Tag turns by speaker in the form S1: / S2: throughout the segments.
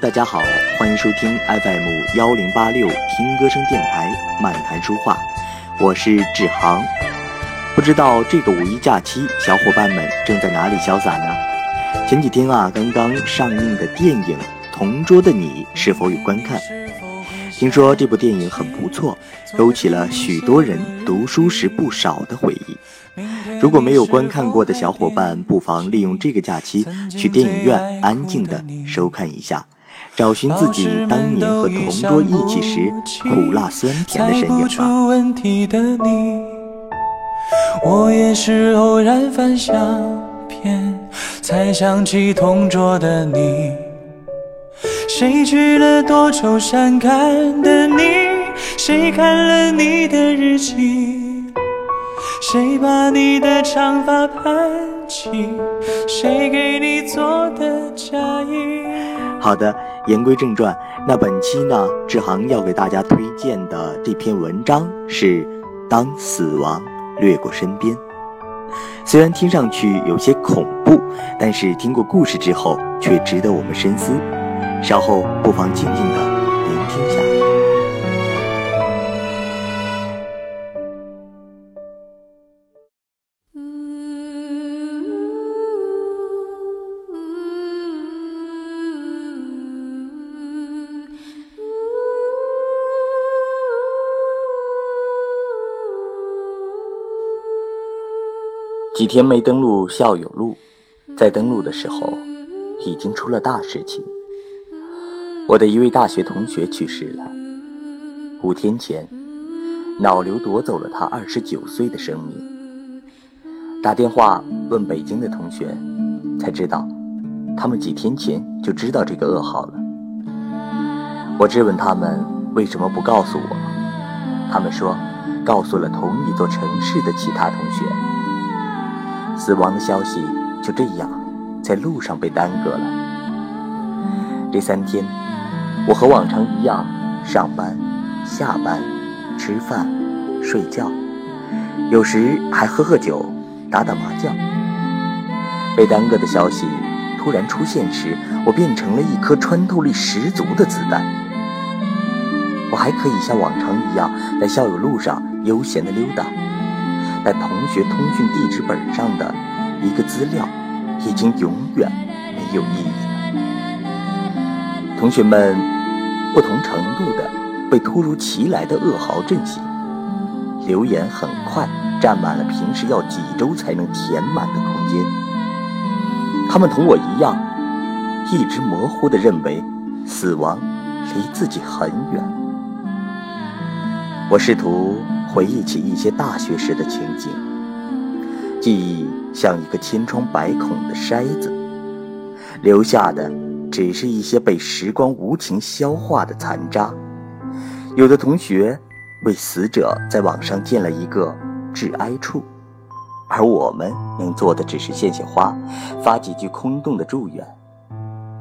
S1: 大家好，欢迎收听 FM 幺零八六听歌声电台漫谈书画，我是志航。不知道这个五一假期，小伙伴们正在哪里潇洒呢？前几天啊，刚刚上映的电影《同桌的你》是否有观看？听说这部电影很不错，勾起了许多人读书时不少的回忆。如果没有观看过的小伙伴，不妨利用这个假期去电影院安静的收看一下，找寻自己当年和同桌一起时苦辣酸甜的身影吧。
S2: 我也是偶然翻相片，才想起同桌的你。谁去了多愁善感的你？谁看了你的日记？谁把你的长发盘起？谁给你做的嫁衣？
S1: 好的，言归正传，那本期呢，志航要给大家推荐的这篇文章是《当死亡掠过身边》。虽然听上去有些恐怖，但是听过故事之后，却值得我们深思。稍后不妨静静的天没登录校友录，在登录的时候，已经出了大事情。我的一位大学同学去世了，五天前，脑瘤夺走了他二十九岁的生命。打电话问北京的同学，才知道，他们几天前就知道这个噩耗了。我质问他们为什么不告诉我，他们说，告诉了同一座城市的其他同学。死亡的消息就这样在路上被耽搁了。这三天，我和往常一样上班、下班、吃饭、睡觉，有时还喝喝酒、打打麻将。被耽搁的消息突然出现时，我变成了一颗穿透力十足的子弹。我还可以像往常一样在校友路上悠闲地溜达。在同学通讯地址本上的一个资料，已经永远没有意义了。同学们不同程度的被突如其来的噩耗震醒，留言很快占满了平时要几周才能填满的空间。他们同我一样，一直模糊的认为死亡离自己很远。我试图。回忆起一些大学时的情景，记忆像一个千疮百孔的筛子，留下的只是一些被时光无情消化的残渣。有的同学为死者在网上建了一个致哀处，而我们能做的只是献献花，发几句空洞的祝愿。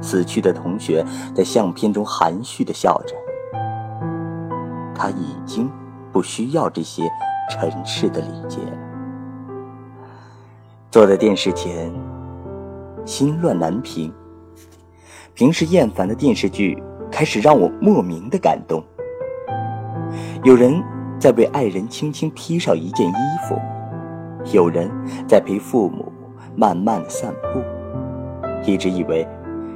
S1: 死去的同学在相片中含蓄地笑着，他已经。不需要这些尘世的礼节。坐在电视前，心乱难平。平时厌烦的电视剧开始让我莫名的感动。有人在为爱人轻轻披上一件衣服，有人在陪父母慢慢的散步。一直以为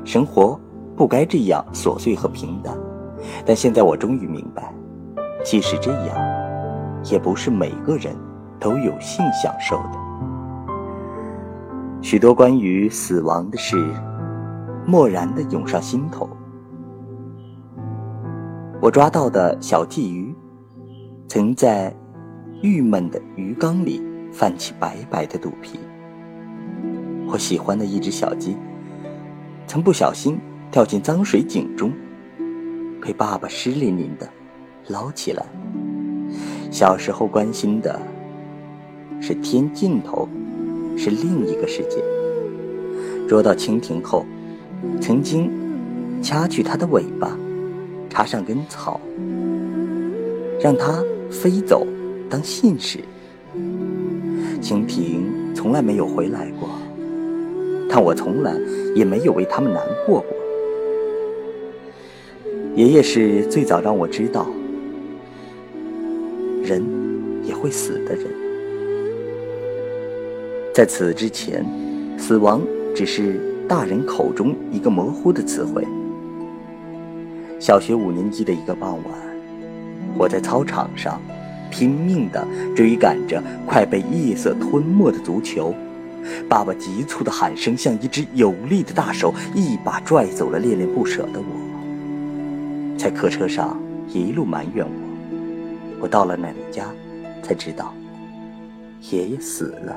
S1: 生活不该这样琐碎和平淡，但现在我终于明白。即使这样，也不是每个人都有幸享受的。许多关于死亡的事，蓦然的涌上心头。我抓到的小鲫鱼，曾在郁闷的鱼缸里泛起白白的肚皮。我喜欢的一只小鸡，曾不小心掉进脏水井中，被爸爸湿淋淋的。捞起来。小时候关心的是天尽头，是另一个世界。捉到蜻蜓后，曾经掐去它的尾巴，插上根草，让它飞走当信使。蜻蜓从来没有回来过，但我从来也没有为它们难过过。爷爷是最早让我知道，人也会死的人。在此之前，死亡只是大人口中一个模糊的词汇。小学五年级的一个傍晚，我在操场上拼命地追赶着快被夜色吞没的足球，爸爸急促的喊声像一只有力的大手，一把拽走了恋恋不舍的我。在客车上一路埋怨我，我到了奶奶家，才知道爷爷死了。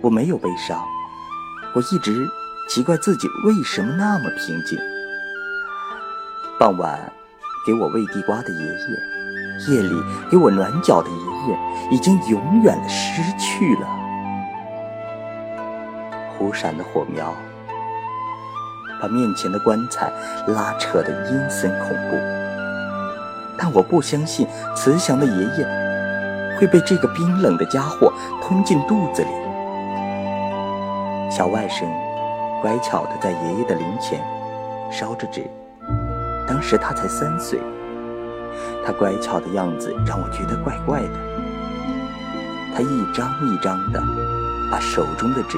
S1: 我没有悲伤，我一直奇怪自己为什么那么平静。傍晚给我喂地瓜的爷爷，夜里给我暖脚的爷爷，已经永远的失去了。忽闪的火苗把面前的棺材拉扯得阴森恐怖，但我不相信慈祥的爷爷会被这个冰冷的家伙吞进肚子里。小外甥乖巧地在爷爷的灵前烧着纸，当时他才三岁，他乖巧的样子让我觉得怪怪的。他一张一张地把手中的纸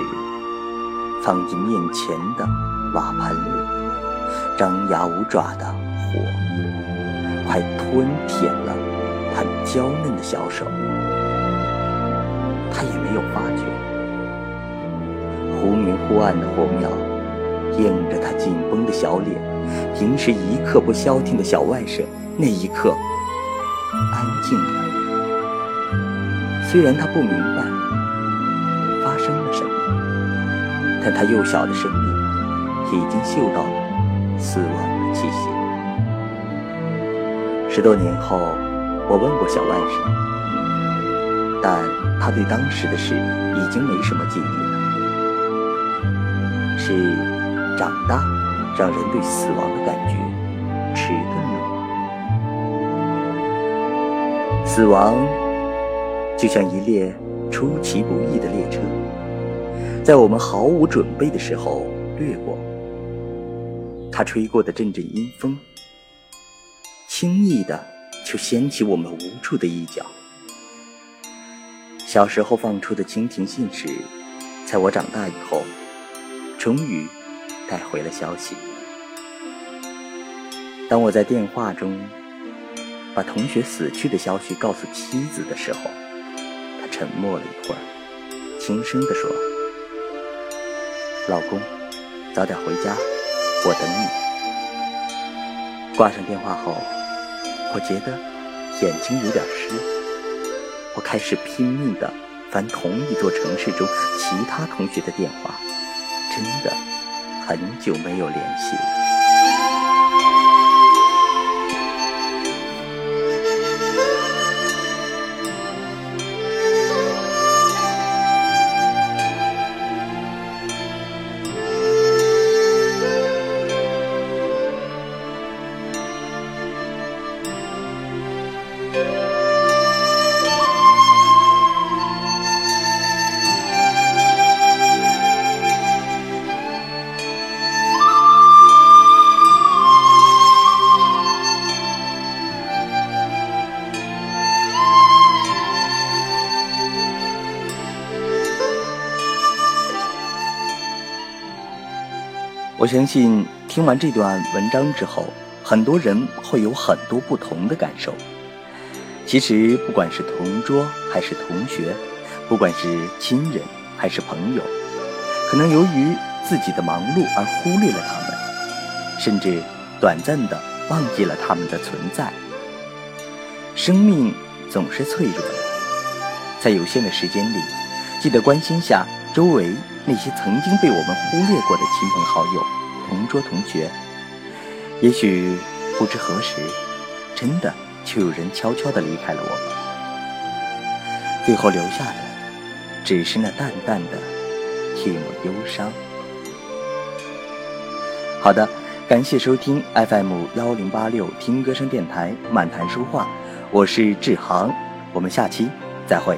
S1: 放进面前的瓦盆里，张牙舞爪的火快吞舔了他娇嫩的小手，他也没有发觉。忽明忽暗的火苗映着他紧绷的小脸，平时一刻不消停的小外甥，那一刻安静了。虽然他不明白发生了什么，但他幼小的生命已经嗅到了死亡的气息。十多年后，我问过小外甥，但他对当时的事已经没什么记忆了。是长大让人对死亡的感觉迟钝了。死亡就像一列出其不意的列车，在我们毫无准备的时候掠过。它吹过的阵阵阴风，轻易的就掀起我们无助的一角。小时候放出的蜻蜓信使，在我长大以后。终于带回了消息。当我在电话中把同学死去的消息告诉妻子的时候，他沉默了一会儿，轻声地说：“老公，早点回家，我等你。”挂上电话后，我觉得眼睛有点湿。我开始拼命的翻同一座城市中其他同学的电话。真的很久没有联系了。我相信听完这段文章之后，很多人会有很多不同的感受。其实，不管是同桌还是同学，不管是亲人还是朋友，可能由于自己的忙碌而忽略了他们，甚至短暂的忘记了他们的存在。生命总是脆弱的，在有限的时间里，记得关心下周围。那些曾经被我们忽略过的亲朋好友、同桌同学，也许不知何时，真的就有人悄悄地离开了我们，最后留下的只是那淡淡的一抹忧伤。好的，感谢收听 FM 幺零八六听歌声电台漫谈书画，我是志航，我们下期再会。